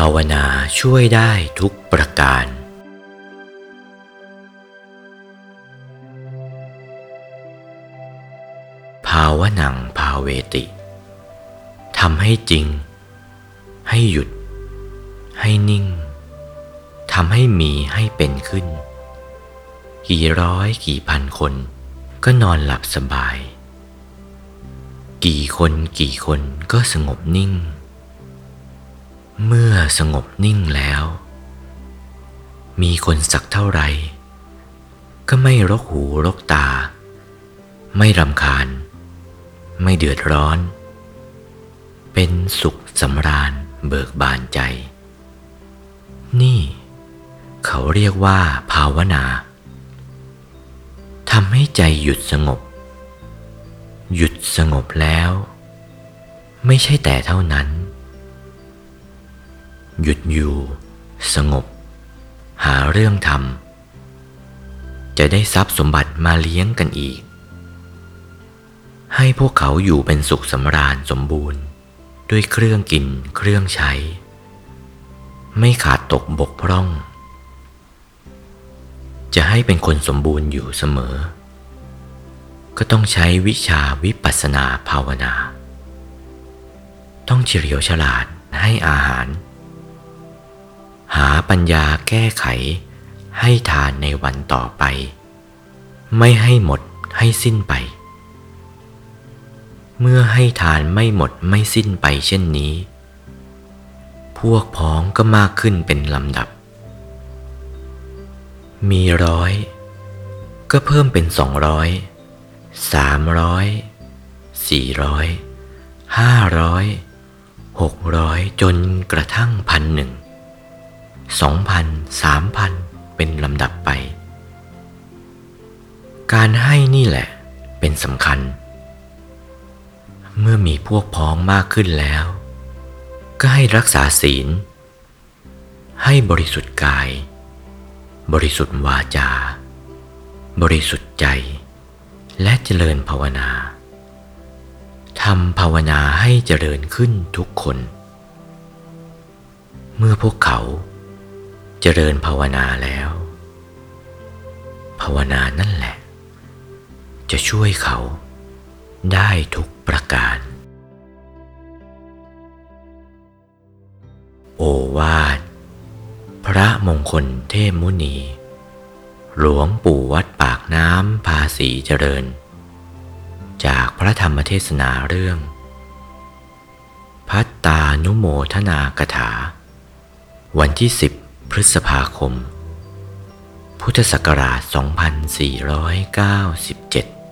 าวนาช่วยได้ทุกประการ ภาวนังภาเวติทำให้จริง ให้หยุด ให้นิ่งทำให้มีให้เป็นขึ้น กี่ร้อยกี่พันคนก็นอนหลับสบาย กี่คนกี่คนก็สงบนิ่ง เมื่อสงบนิ่งแล้ว มีคนสักเท่าไหรก็ไม่รกหูรกตา ไม่รำคาญ ไม่เดือดร้อน เป็นสุขสำราญเบิกบานใจ นี่ เขาเรียกว่าภาวนาทำให้ใจหยุดสงบ หยุดสงบแล้ว ไม่ใช่แต่เท่านั้น หยุดอยู่ สงบ หาเรื่องทำจะได้ทรัพย์สมบัติมาเลี้ยงกันอีก ให้พวกเขาอยู่เป็นสุขสำราญสมบูรณ์ ด้วยเครื่องกินเครื่องใช้ ไม่ขาดตกบกพร่อง จะให้เป็นคนสมบูรณ์อยู่เสมอ ก็ต้องใช้วิชาวิปัสสนาภาวนา ต้องเฉลียวฉลาดให้อาหาร หาปัญญาแก้ไข ให้ทานในวันต่อไป ไม่ให้หมดให้สิ้นไป เมื่อให้ทานไม่หมดไม่สิ้นไปเช่นนี้ พวกพ้องก็มากขึ้นเป็นลำดับ มีร้อย ก็เพิ่มเป็นสองร้อยสามร้อยสี่ร้อยห้าร้อยหกร้อยจนกระทั่งพันหนึ่ง สองพันสามพันเป็นลำดับไป การให้นี่แหละเป็นสำคัญ เมื่อมีพวกพ้องมากขึ้นแล้ว ก็ให้รักษาศีล ให้บริสุทธิ์กาย บริสุทธิ์วาจา บริสุทธิ์ใจ และเจริญภาวนาทำภาวนาให้เจริญขึ้นทุกคน เมื่อพวกเขา เจริญภาวนาแล้ว ภาวนานั่นแหละ จะช่วยเขาได้ทุกประการ โอวาท พระมงคลเทพมุนี หลวงปู่วัดปากน้ำภาษีเจริญ จากพระธรรมเทศนาเรื่อง พัตตานุโมทนากถา วันที่10 พฤษภาคม พุทธศักราช 2497